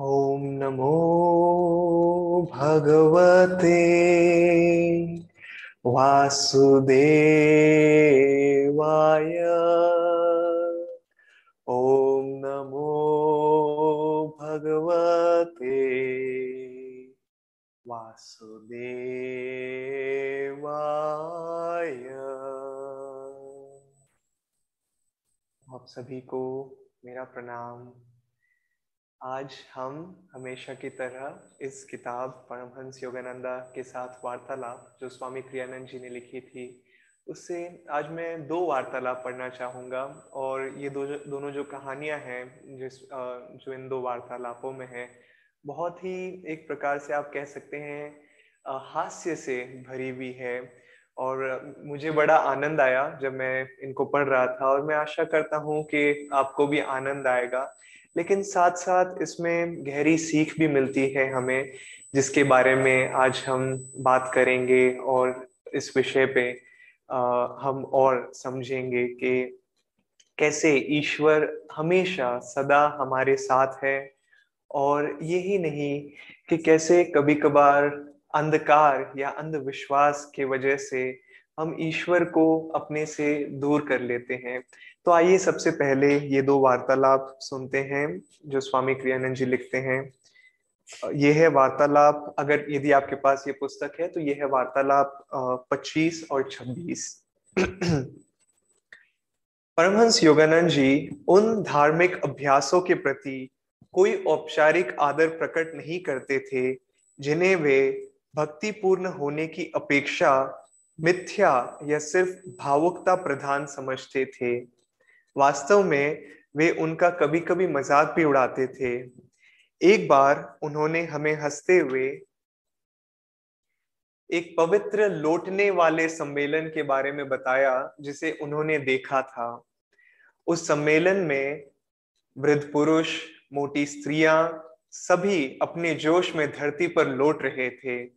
ॐ नमो भगवते वासुदेवाय। ॐ नमो भगवते वासुदेवाय। आप सभी को मेरा प्रणाम। आज हम हमेशा की तरह इस किताब परमहंस योगानंदा के साथ वार्तालाप, जो स्वामी क्रियानंद जी ने लिखी थी, उससे आज मैं दो वार्तालाप पढ़ना चाहूँगा और ये दो, दोनों जो कहानियाँ हैं, जिस जो इन दो वार्तालापों में है, बहुत ही एक प्रकार से आप कह सकते हैं हास्य से भरी हुई है। और मुझे बड़ा आनंद आया जब मैं इनको पढ़ रहा था और मैं आशा करता हूँ कि आपको भी आनंद आएगा। लेकिन साथ साथ इसमें गहरी सीख भी मिलती है हमें जिसके बारे में आज हम बात करेंगे और इस विषय पे आ, हम और समझेंगे कि कैसे ईश्वर हमेशा सदा हमारे साथ है और यही नहीं कि कैसे कभी कभार अंधकार या अंधविश्वास के वजह से हम ईश्वर को अपने से दूर कर लेते हैं। तो आइए सबसे पहले ये दो वार्तालाप सुनते हैं, जो स्वामी क्रियानंद जी लिखते हैं। ये है वार्तालाप, अगर यदि आपके पास ये पुस्तक है तो ये है वार्तालाप पच्चीस और छब्बीस। परमहंस योगानंद जी, उन धार्मिक अभ्यासों के प्रति कोई औपचारिक आदर प्रकट नहीं करते थे, जिन्हें वे भक्तिपूर्ण होने की अपेक्षा मिथ्या या सिर्फ़ भावुकता प्रधान समझते थे। वास्तव में वे उनका कभी कभी मज़ाक भी उड़ाते थे। एक बार उन्होंने हमें हँसते हुए एक पवित्र लौटने वाले सम्मेलन के बारे में बताया, जिसे उन्होंने देखा था। उस सम्मेलन में वृद्ध पुरुष, मोटी स्त्रियाँ सभी अपने जोश में धरती पर लौट रहे थे।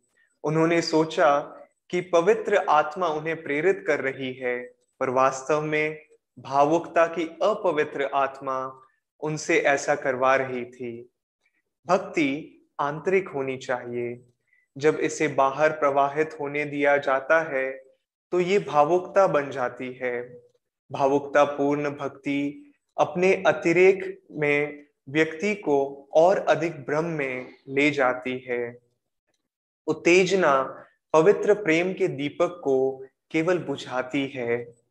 उन्होंने सोचा कि पवित्र आत्मा उन्हें प्रेरित कर रही है, पर वास्तव में भावुकता की अपवित्र आत्मा उनसे ऐसा करवा रही थी। भक्ति आंतरिक होनी चाहिए। जब इसे बाहर प्रवाहित होने दिया जाता है तो ये भावुकता बन जाती है। भावुकता पूर्ण भक्ति अपने अतिरेक में व्यक्ति को और अधिक भ्रम में ले जाती है। उत्तेजना पवित्र प्रेम के दीपक को केवल बुझाती है।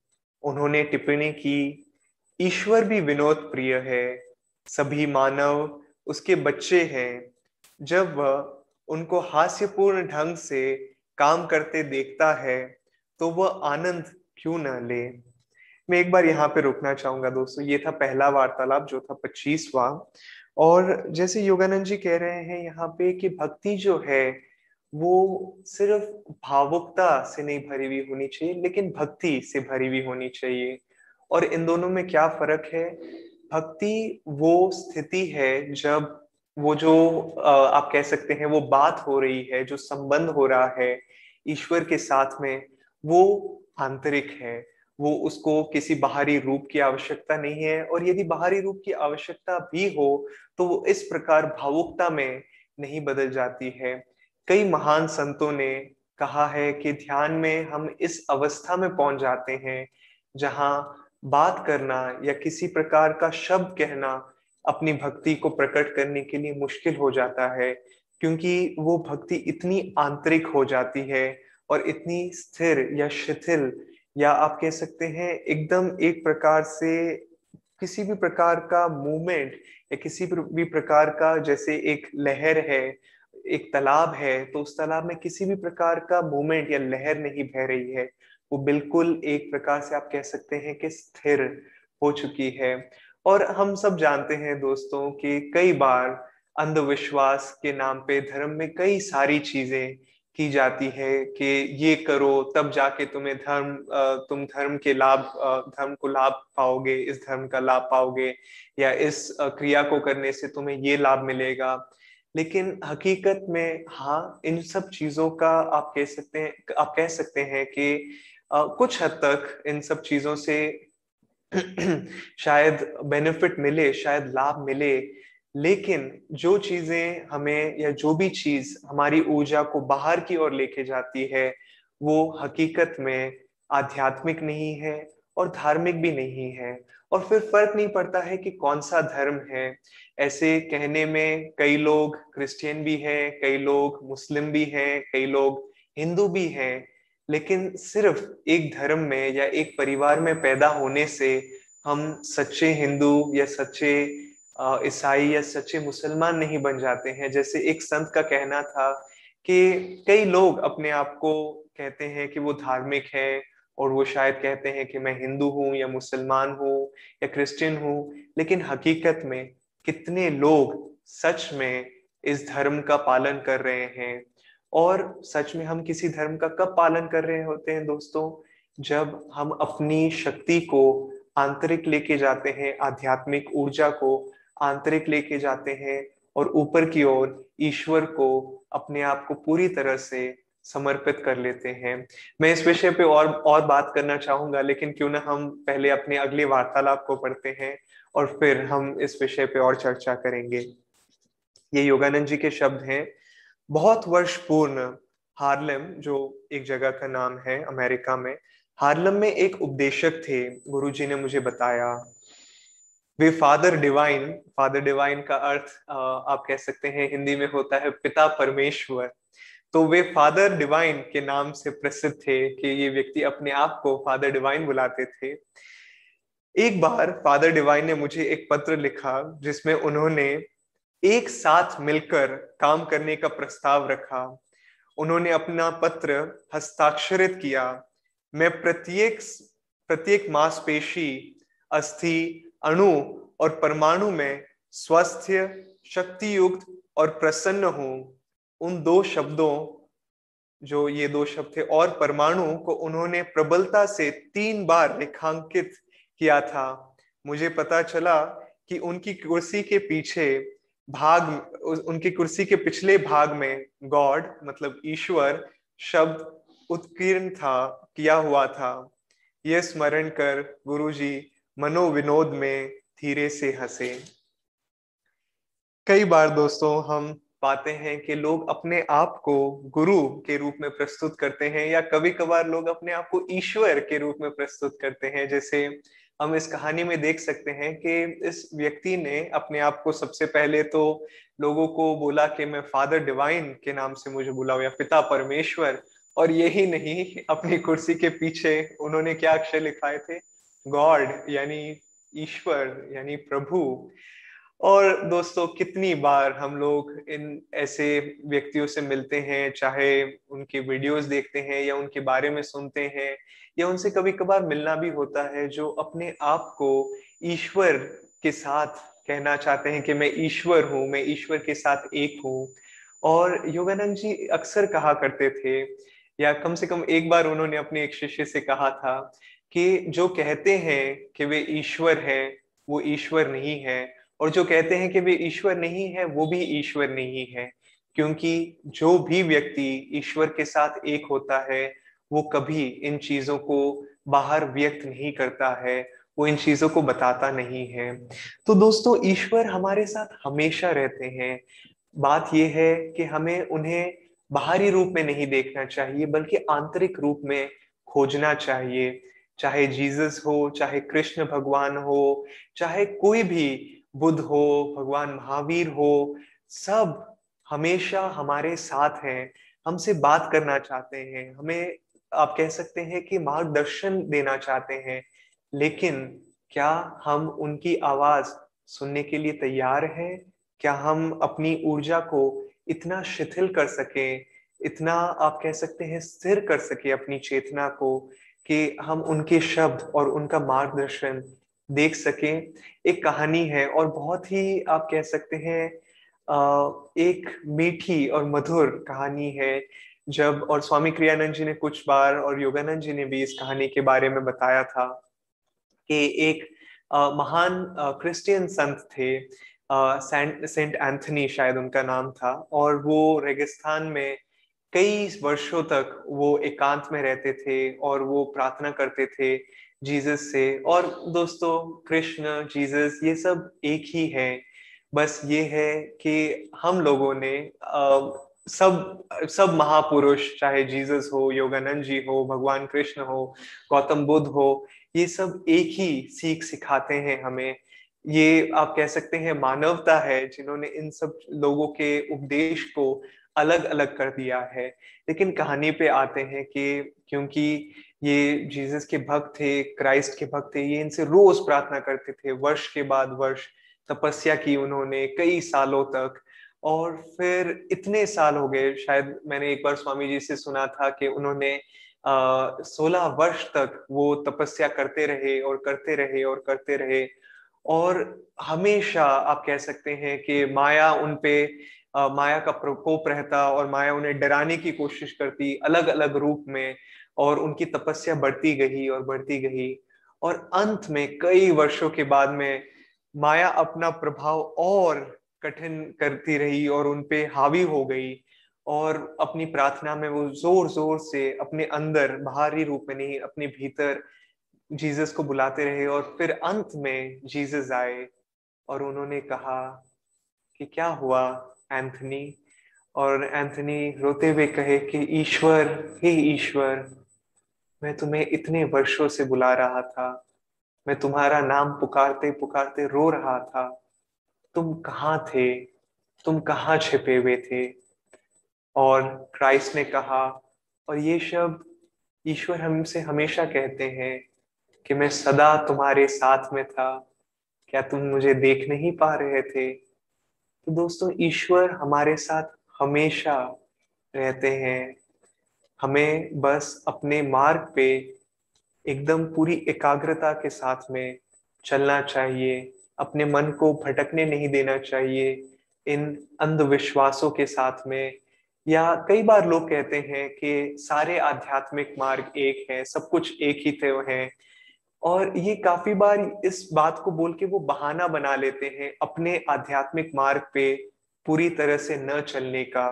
उन्होंने टिप्पणी की, ईश्वर भी विनोद प्रिय है, सभी मानव उसके बच्चे हैं। जब वह उनको हास्यपूर्ण ढंग से काम करते देखता है तो वह आनंद क्यों न ले? मैं एक बार यहाँ पे रुकना चाहूँगा दोस्तों। ये था पहला वार्तालाप, जो था पच्चीसवा। और जैसे योगानंद जी कह रहे हैं यहाँ पे कि भक्ति जो है वो सिर्फ़ भावुकता से नहीं भरी हुई होनी चाहिए, लेकिन भक्ति से भरी हुई होनी चाहिए। और इन दोनों में क्या फ़र्क है? भक्ति वो स्थिति है जब वो जो आप कह सकते हैं वो बात हो रही है, जो संबंध हो रहा है ईश्वर के साथ में, वो आंतरिक है। वो उसको किसी बाहरी रूप की आवश्यकता नहीं है और यदि बाहरी रूप की आवश्यकता भी हो तो वो इस प्रकार भावुकता में नहीं बदल जाती है। कई महान संतों ने कहा है कि ध्यान में हम इस अवस्था में पहुँच जाते हैं, जहाँ बात करना या किसी प्रकार का शब्द कहना अपनी भक्ति को प्रकट करने के लिए मुश्किल हो जाता है, क्योंकि वो भक्ति इतनी आंतरिक हो जाती है और इतनी स्थिर या शिथिल या आप कह सकते हैं एकदम एक प्रकार से किसी भी प्रकार का मूवमेंट या किसी भी प्रकार का जैसे एक लहर है एक तालाब है तो उस तालाब में किसी भी प्रकार का मूवमेंट या लहर नहीं बह रही है। वो बिल्कुल एक प्रकार से आप कह सकते हैं कि स्थिर हो चुकी है। और हम सब जानते हैं दोस्तों कि कई बार अंधविश्वास के नाम पे धर्म में कई सारी चीज़ें की जाती है कि ये करो, तब जाके तुम्हें धर्म तुम धर्म के लाभ धर्म को लाभ पाओगे, इस धर्म का लाभ पाओगे या इस क्रिया को करने से तुम्हें ये लाभ मिलेगा। लेकिन हकीकत में हाँ इन सब चीज़ों का आप कह सकते हैं आप कह सकते हैं कि आ, कुछ हद तक इन सब चीज़ों से शायद बेनिफिट मिले शायद लाभ मिले। लेकिन जो चीज़ें हमें या जो भी चीज़ हमारी ऊर्जा को बाहर की ओर लेके जाती है वो हकीकत में आध्यात्मिक नहीं है। और धार्मिक भी नहीं है। और फिर फ़र्क नहीं पड़ता है कि कौन सा धर्म है। ऐसे कहने में कई लोग क्रिश्चियन भी हैं, कई लोग मुस्लिम भी हैं, कई लोग हिंदू भी हैं। लेकिन सिर्फ़ एक धर्म में या एक परिवार में पैदा होने से हम सच्चे हिंदू या सच्चे ईसाई या सच्चे मुसलमान नहीं बन जाते हैं। जैसे एक संत का कहना था कि कई लोग अपने आप को कहते हैं कि वो धार्मिक है और वो शायद कहते हैं कि मैं हिंदू हूँ या मुसलमान हूँ या क्रिश्चियन हूँ, लेकिन हकीकत में कितने लोग सच में इस धर्म का पालन कर रहे हैं? और सच में हम किसी धर्म का कब पालन कर रहे होते हैं दोस्तों? जब हम अपनी शक्ति को आंतरिक लेके जाते हैं, आध्यात्मिक ऊर्जा को आंतरिक लेके जाते हैं और ऊपर की ओर ईश्वर को अपने आप को पूरी तरह से समर्पित कर लेते हैं। मैं इस विषय पे और और बात करना चाहूँगा, लेकिन क्यों ना हम पहले अपने अगले वार्तालाप को पढ़ते हैं और फिर हम इस विषय पे और चर्चा करेंगे। ये योगानंद जी के शब्द हैं, बहुत वर्ष पूर्ण हार्लम, जो एक जगह का नाम है अमेरिका में। हार्लम में एक उपदेशक थे गुरु जी ने मुझे बताया। वे फादर डिवाइन फादर डिवाइन का अर्थ आप कह सकते हैं, हिंदी में होता है पिता परमेश्वर। तो वे फादर डिवाइन के नाम से प्रसिद्ध थे कि ये व्यक्ति अपने आप को फादर डिवाइन बुलाते थे। एक बार फादर डिवाइन ने मुझे एक पत्र लिखा जिसमें उन्होंने एक साथ मिलकर काम करने का प्रस्ताव रखा। उन्होंने अपना पत्र हस्ताक्षरित किया। मैं प्रत्येक प्रत्येक मांसपेशी, अस्थि, अणु और परमाणु में स्वस्थ शक्ति युक्त और प्रसन्न हूँ। उन दो शब्दों, जो ये दो शब्द थे, और परमाणु को उन्होंने प्रबलता से तीन बार रेखांकित किया था। मुझे पता चला कि उनकी कुर्सी के पीछे भाग, उनकी कुर्सी के पिछले भाग में गॉड मतलब ईश्वर, शब्द उत्कीर्ण था, किया हुआ था। यह स्मरण कर गुरुजी मनोविनोद में धीरे से हंसे। कई बार दोस्तों, हम पाते हैं कि लोग अपने आप को गुरु के रूप में प्रस्तुत करते हैं या कभी कभार लोग अपने आप को ईश्वर के रूप में प्रस्तुत करते हैं। जैसे हम इस कहानी में देख सकते हैं कि इस व्यक्ति ने अपने आप को सबसे पहले तो लोगों को बोला कि मैं फादर डिवाइन के नाम से मुझे बुलाओ या पिता परमेश्वर और यही नहीं, अपनी कुर्सी के पीछे उन्होंने क्या अक्षर लिखाए थे? गॉड यानी ईश्वर, यानी प्रभु। और दोस्तों, कितनी बार हम लोग इन ऐसे व्यक्तियों से मिलते हैं, चाहे उनके वीडियोस देखते हैं या उनके बारे में सुनते हैं, या उनसे कभी कभार मिलना भी होता है, जो अपने आप को ईश्वर के साथ कहना चाहते हैं कि मैं ईश्वर हूँ, मैं ईश्वर के साथ एक हूँ। और योगानंद जी अक्सर कहा करते थे, या कम से कम एक बार उन्होंने अपने एक शिष्य से कहा था कि जो कहते हैं कि वे ईश्वर हैं, वो ईश्वर नहीं है और जो कहते हैं कि वे ईश्वर नहीं है, वो भी ईश्वर नहीं है। क्योंकि जो भी व्यक्ति ईश्वर के साथ एक होता है, वो कभी इन चीज़ों को बाहर व्यक्त नहीं करता है, वो इन चीज़ों को बताता नहीं है। तो दोस्तों, ईश्वर हमारे साथ हमेशा रहते हैं। बात यह है कि हमें उन्हें बाहरी रूप में नहीं देखना चाहिए, बल्कि आंतरिक रूप में खोजना चाहिए। चाहे जीसस हो, चाहे कृष्ण भगवान हो, चाहे कोई भी बुद्ध हो, भगवान महावीर हो, सब हमेशा हमारे साथ हैं, हमसे बात करना चाहते हैं, हमें आप कह सकते हैं कि मार्गदर्शन देना चाहते हैं, लेकिन क्या हम उनकी आवाज़ सुनने के लिए तैयार हैं? क्या हम अपनी ऊर्जा को इतना शिथिल कर सके, इतना आप कह सकते हैं स्थिर कर सके अपनी चेतना को कि हम उनके शब्द और उनका मार्गदर्शन देख सकें। एक कहानी है और बहुत ही आप कह सकते हैं एक मीठी और मधुर कहानी है। जब, और स्वामी क्रियानंद जी ने कुछ बार और योगानंद जी ने भी इस कहानी के बारे में बताया था कि एक महान क्रिश्चियन संत थे सेंट एंथनी शायद उनका नाम था, और वो रेगिस्तान में कई वर्षों तक वो एकांत में रहते थे और वो प्रार्थना करते थे जीसस से। और दोस्तों, कृष्ण, जीसस, ये सब एक ही है। बस ये है कि हम लोगों ने सब सब महापुरुष, चाहे जीसस हो, योगानंद जी हो, भगवान कृष्ण हो, गौतम बुद्ध हो, ये सब एक ही सीख सिखाते हैं हमें। ये आप कह सकते हैं मानवता है, जिन्होंने इन सब लोगों के उपदेश को अलग अलग कर दिया है। लेकिन कहानी पे आते हैं कि क्योंकि ये जीसस के भक्त थे, क्राइस्ट के भक्त थे, ये इनसे रोज प्रार्थना करते थे। वर्ष के बाद वर्ष, तपस्या की उन्होंने कई सालों तक। और फिर इतने साल हो गए, शायद मैंने एक बार स्वामी जी से सुना था कि उन्होंने सोलह वर्ष तक वो तपस्या करते रहे और करते रहे और करते रहे। और हमेशा आप कह सकते हैं कि माया उन पे माया का प्रकोप रहता और माया उन्हें डराने की कोशिश करती अलग अलग रूप में और उनकी तपस्या बढ़ती गई और बढ़ती गई। और अंत में, कई वर्षों के बाद में, माया अपना प्रभाव और कठिन करती रही और उनपे हावी हो गई और अपनी प्रार्थना में वो ज़ोर ज़ोर से अपने अंदर, बाहरी रूप में नहीं, अपने भीतर जीसस को बुलाते रहे और फिर अंत में जीसस आए और उन्होंने कहा कि, क्या हुआ? एंथनी और एंथनी रोते हुए कहे कि, ईश्वर, हे ईश्वर, मैं तुम्हें इतने वर्षों से बुला रहा था। मैं तुम्हारा नाम पुकारते पुकारते रो रहा था। तुम कहाँ थे? तुम कहाँ छिपे हुए थे? और क्राइस्ट ने कहा, और ये शब्द ईश्वर हमसे हमेशा कहते हैं कि मैं सदा तुम्हारे साथ में था। क्या तुम मुझे देख नहीं पा रहे थे? तो दोस्तों, ईश्वर हमारे साथ हमेशा रहते हैं। हमें बस अपने मार्ग पे एकदम पूरी एकाग्रता के साथ में चलना चाहिए। अपने मन को भटकने नहीं देना चाहिए इन अंधविश्वासों के साथ में। या कई बार लोग कहते हैं कि सारे आध्यात्मिक मार्ग एक है, सब कुछ एक ही थे हैं। और ये काफ़ी बार इस बात को बोल के वो बहाना बना लेते हैं अपने आध्यात्मिक मार्ग पे पूरी तरह से न चलने का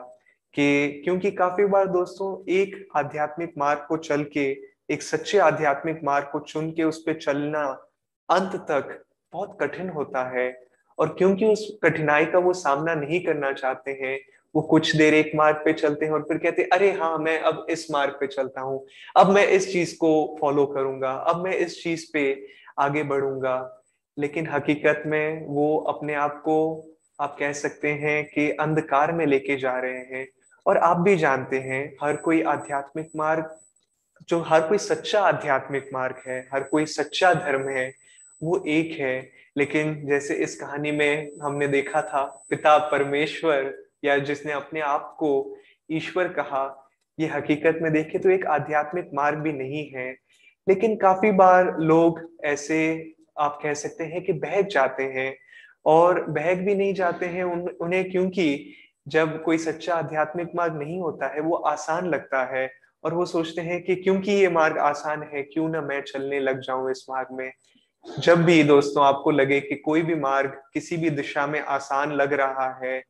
कि क्योंकि काफ़ी बार दोस्तों एक आध्यात्मिक मार्ग को चल के, एक सच्चे आध्यात्मिक मार्ग को चुन के उस पर चलना अंत तक बहुत कठिन होता है। और क्योंकि उस कठिनाई का वो सामना नहीं करना चाहते हैं वो कुछ देर एक मार्ग पे चलते हैं और फिर कहते हैं, अरे हाँ मैं अब इस मार्ग पे चलता हूँ। अब मैं इस चीज़ को फॉलो करूँगा। अब मैं इस चीज़ पे आगे बढ़ूँगा। लेकिन हकीकत में वो अपने आप को, आप कह सकते हैं कि अंधकार में लेके जा रहे हैं। और आप भी जानते हैं, हर कोई आध्यात्मिक मार्ग, जो हर कोई सच्चा आध्यात्मिक मार्ग है, हर कोई सच्चा धर्म है, वो एक है। लेकिन जैसे इस कहानी में हमने देखा था, पिता परमेश्वर या जिसने अपने आप को ईश्वर कहा ये हकीकत में देखे तो एक आध्यात्मिक मार्ग भी नहीं है। लेकिन काफ़ी बार लोग ऐसे आप कह सकते हैं कि बहक जाते हैं और बहक भी नहीं जाते हैं उन, उन्हें क्योंकि जब कोई सच्चा आध्यात्मिक मार्ग नहीं होता है वो आसान लगता है और वो सोचते हैं कि क्योंकि ये मार्ग आसान है क्यों ना मैं चलने लग जाऊँ इस मार्ग में? जब भी दोस्तों आपको लगे कि कोई भी मार्ग किसी भी दिशा में आसान लग रहा है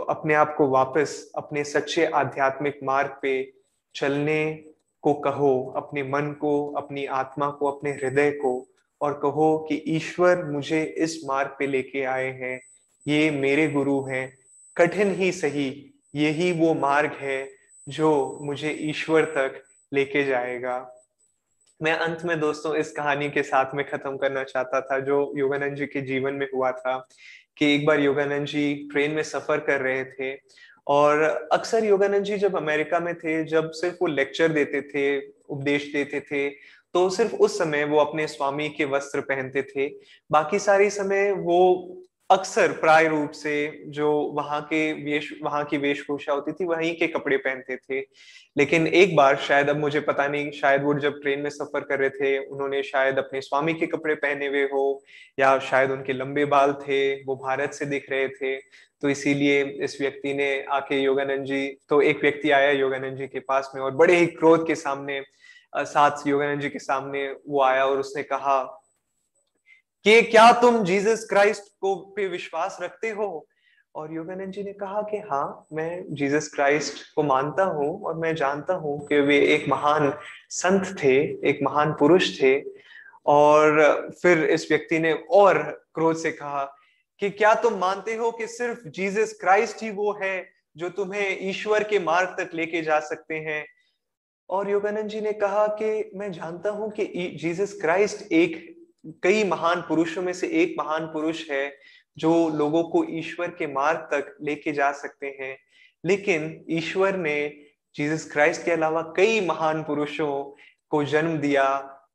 तो अपने आप को वापस अपने सच्चे आध्यात्मिक मार्ग पे चलने को कहो, अपने मन को, अपनी आत्मा को, अपने हृदय को और कहो कि ईश्वर मुझे इस मार्ग पे लेके आए हैं, ये मेरे गुरु हैं। कठिन ही सही, यही वो मार्ग है जो मुझे ईश्वर तक लेके जाएगा। मैं अंत में दोस्तों इस कहानी के साथ में खत्म करना चाहता था, जो योगानंद जी के जीवन में हुआ था। कि एक बार योगानंद जी ट्रेन में सफ़र कर रहे थे और अक्सर योगानंद जी जब अमेरिका में थे, जब सिर्फ़ वो लेक्चर देते थे, उपदेश देते थे तो सिर्फ़ उस समय वो अपने स्वामी के वस्त्र पहनते थे। बाकी सारे समय वो अक्सर प्राय रूप से जो वहाँ के वेश, वहाँ की वेशभूषा होती थी, वहीं के कपड़े पहनते थे। लेकिन एक बार शायद, अब मुझे पता नहीं, शायद वो जब ट्रेन में सफ़र कर रहे थे, उन्होंने शायद अपने स्वामी के कपड़े पहने हुए हो, या शायद उनके लंबे बाल थे, वो भारत से दिख रहे थे। तो इसीलिए इस व्यक्ति ने आके योगानंद जी तो एक व्यक्ति आया योगानंद जी के पास में, और बड़े ही क्रोध के सामने साथ योगानंद जी के सामने वो आया और उसने कहा कि क्या तुम जीसस क्राइस्ट को पे विश्वास रखते हो? और योगानंद जी ने कहा कि हाँ मैं जीसस क्राइस्ट को मानता हूँ और मैं जानता हूँ कि वे एक महान संत थे, एक महान पुरुष थे। और फिर इस व्यक्ति ने और क्रोध से कहा कि क्या तुम मानते हो कि सिर्फ़ जीसस क्राइस्ट ही वो है जो तुम्हें ईश्वर के मार्ग तक लेके जा सकते हैं? और योगानंद जी ने कहा कि मैं जानता हूँ कि जीसस क्राइस्ट एक कई महान पुरुषों में से एक महान पुरुष है जो लोगों को ईश्वर के मार्ग तक लेके जा सकते हैं। लेकिन ईश्वर ने जीसस क्राइस्ट के अलावा कई महान पुरुषों को जन्म दिया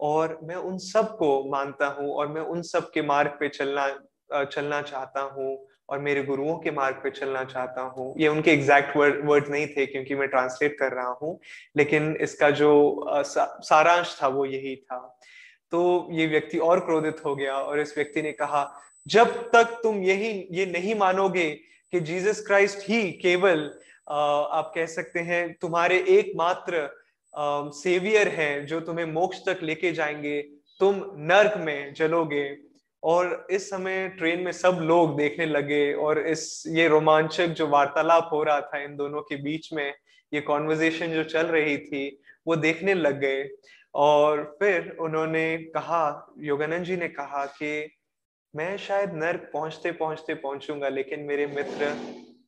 और मैं उन सबको मानता हूँ और मैं उन सब के मार्ग पे चलना चलना चाहता हूँ और मेरे गुरुओं के मार्ग पे चलना चाहता हूँ। ये उनके एग्जैक्ट वर्ड वर्ड नहीं थे क्योंकि मैं ट्रांसलेट कर रहा हूँ, लेकिन इसका जो सारांश था वो यही था। तो ये व्यक्ति और क्रोधित हो गया और इस व्यक्ति ने कहा, जब तक तुम यही, ये नहीं मानोगे कि जीसस क्राइस्ट ही केवल आप कह सकते हैं, तुम्हारे एकमात्र सेवियर हैं जो तुम्हें मोक्ष तक लेके जाएँगे, तुम नर्क में जलोगे। और इस समय ट्रेन में सब लोग देखने लगे और इस, ये रोमांचक जो वार्तालाप हो रहा था इन दोनों के बीच में, ये कॉन्वर्जेशन जो चल रही थी, वो देखने लग गए। और फिर उन्होंने कहा, योगानंद जी ने कहा कि मैं शायद नर्क पहुँचते पहुँचते पहुंचूँगा, लेकिन मेरे मित्र,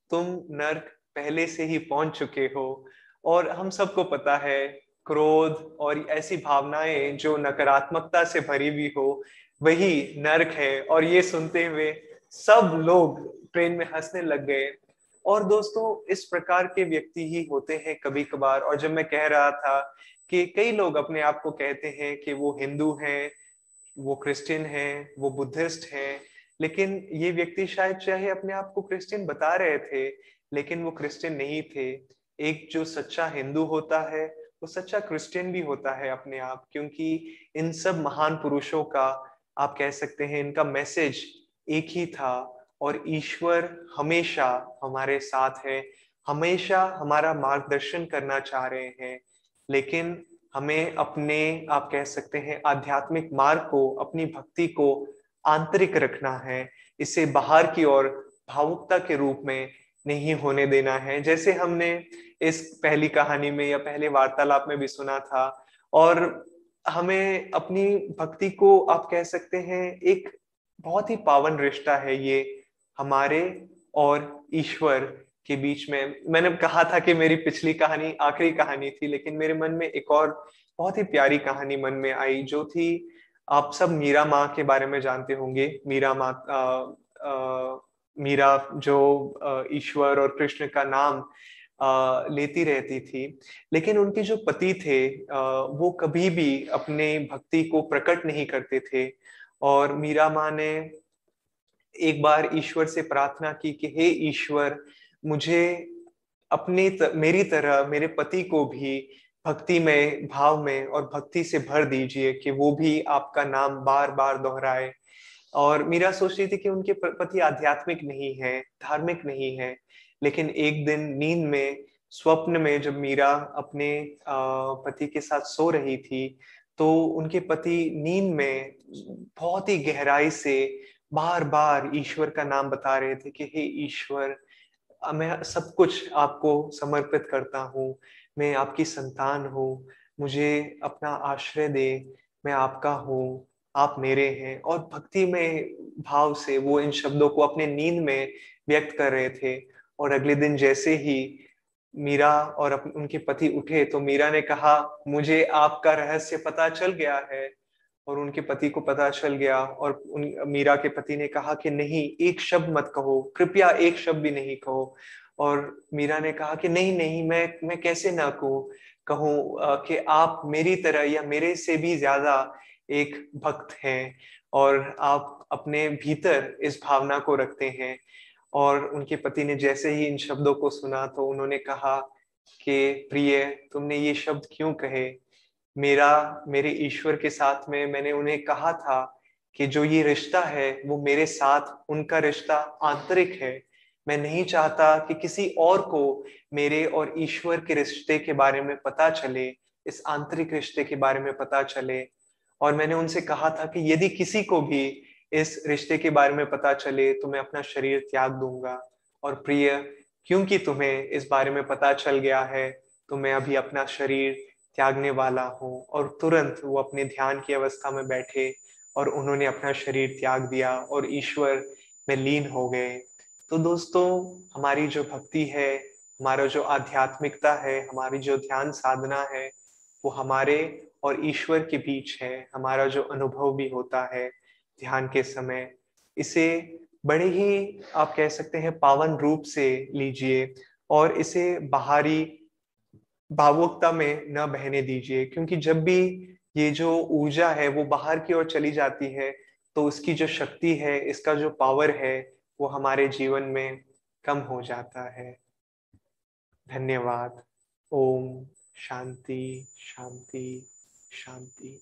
तुम नर्क पहले से ही पहुँच चुके हो। और हम सबको पता है, क्रोध और ऐसी भावनाएँ जो नकारात्मकता से भरी हुई हो, वही नर्क है। और ये सुनते हुए सब लोग ट्रेन में हंसने लग गए। और दोस्तों, इस प्रकार के व्यक्ति ही होते हैं कभी कभार और जब मैं कह रहा था कि कई लोग अपने आप को कहते हैं कि वो हिंदू हैं, वो क्रिश्चियन हैं, वो बुद्धिस्ट हैं, लेकिन ये व्यक्ति शायद चाहे अपने आप को क्रिश्चियन बता रहे थे, लेकिन वो क्रिश्चियन नहीं थे। एक जो सच्चा हिंदू होता है, वो सच्चा क्रिश्चियन भी होता है अपने आप, क्योंकि इन सब महान पुरुषों का, आप कह सकते हैं, इनका मैसेज एक ही था, और ईश्वर हमेशा हमारे साथ है, हमेशा हमारा मार्गदर्शन करना चाह रहे हैं। लेकिन हमें अपने, आप कह सकते हैं, आध्यात्मिक मार्ग को, अपनी भक्ति को आंतरिक रखना है। इसे बाहर की ओर भावुकता के रूप में नहीं होने देना है। जैसे हमने इस पहली कहानी में या पहले वार्तालाप में भी सुना था और हमें अपनी भक्ति को, आप कह सकते हैं, एक बहुत ही पावन रिश्ता है ये हमारे और ईश्वर के बीच में। मैंने कहा था कि मेरी पिछली कहानी आखिरी कहानी थी, लेकिन मेरे मन में एक और बहुत ही प्यारी कहानी मन में आई, जो थी, आप सब मीरा माँ के बारे में जानते होंगे। मीरा माँ मीरा जो ईश्वर और कृष्ण का नाम लेती रहती थी, लेकिन उनके जो पति थे वो कभी भी अपने भक्ति को प्रकट नहीं करते थे। और मीरा माँ ने एक बार ईश्वर से प्रार्थना की कि, हे ईश्वर मुझे अपने त, मेरी तरह मेरे पति को भी भक्ति में भाव में और भक्ति से भर दीजिए कि वो भी आपका नाम बार बार दोहराए। और मीरा सोच रही थी कि उनके पति आध्यात्मिक नहीं है धार्मिक नहीं है लेकिन एक दिन नींद में स्वप्न में जब मीरा अपने पति के साथ सो रही थी तो उनके पति नींद में बहुत ही गहराई से बार बार ईश्वर का नाम बता रहे थे कि हे ईश्वर मैं सब कुछ आपको समर्पित करता हूँ। मैं आपकी संतान हूँ। मुझे अपना आश्रय दे। मैं आपका हूँ। आप मेरे हैं। और भक्ति में भाव से वो इन शब्दों को अपने नींद में व्यक्त कर रहे थे। और अगले दिन जैसे ही मीरा और उनके पति उठे तो मीरा ने कहा, मुझे आपका रहस्य पता चल गया है। और उनके पति को पता चल गया और उन, मीरा के पति ने कहा कि नहीं, एक शब्द मत कहो, कृपया एक शब्द भी नहीं कहो। और मीरा ने कहा कि नहीं नहीं, मैं मैं कैसे ना कहूँ कहूँ कि आप मेरी तरह या मेरे से भी ज़्यादा एक भक्त हैं और आप अपने भीतर इस भावना को रखते हैं। और उनके पति ने जैसे ही इन शब्दों को सुना तो उन्होंने कहा कि, प्रिय, तुमने ये शब्द क्यों कहे? मेरा, मेरे ईश्वर के साथ में मैंने उन्हें कहा था कि जो ये रिश्ता है, वो मेरे साथ उनका रिश्ता आंतरिक है। मैं नहीं चाहता कि किसी और को मेरे और ईश्वर के रिश्ते के बारे में पता चले, इस आंतरिक रिश्ते के बारे में पता चले। और मैंने उनसे कहा था कि यदि किसी को भी इस रिश्ते के बारे में पता चले तो मैं अपना शरीर त्याग दूँगा। और प्रिय, क्योंकि तुम्हें इस बारे में पता चल गया है तो मैं अभी अपना शरीर त्यागने वाला हूँ और तुरंत वो अपने ध्यान की अवस्था में बैठे और उन्होंने अपना शरीर त्याग दिया और ईश्वर में लीन हो गए। तो दोस्तों, हमारी जो भक्ति है, हमारा जो आध्यात्मिकता है, हमारी जो ध्यान साधना है, वो हमारे और ईश्वर के बीच है। हमारा जो अनुभव भी होता है ध्यान के समय, इसे बड़े ही, आप कह सकते हैं, पावन रूप से लीजिए और इसे बाहरी भावुकता में न बहने दीजिए, क्योंकि जब भी ये जो ऊर्जा है वो बाहर की ओर चली जाती है तो उसकी जो शक्ति है, इसका जो पावर है, वो हमारे जीवन में कम हो जाता है। धन्यवाद। ओम शांति शांति शांति।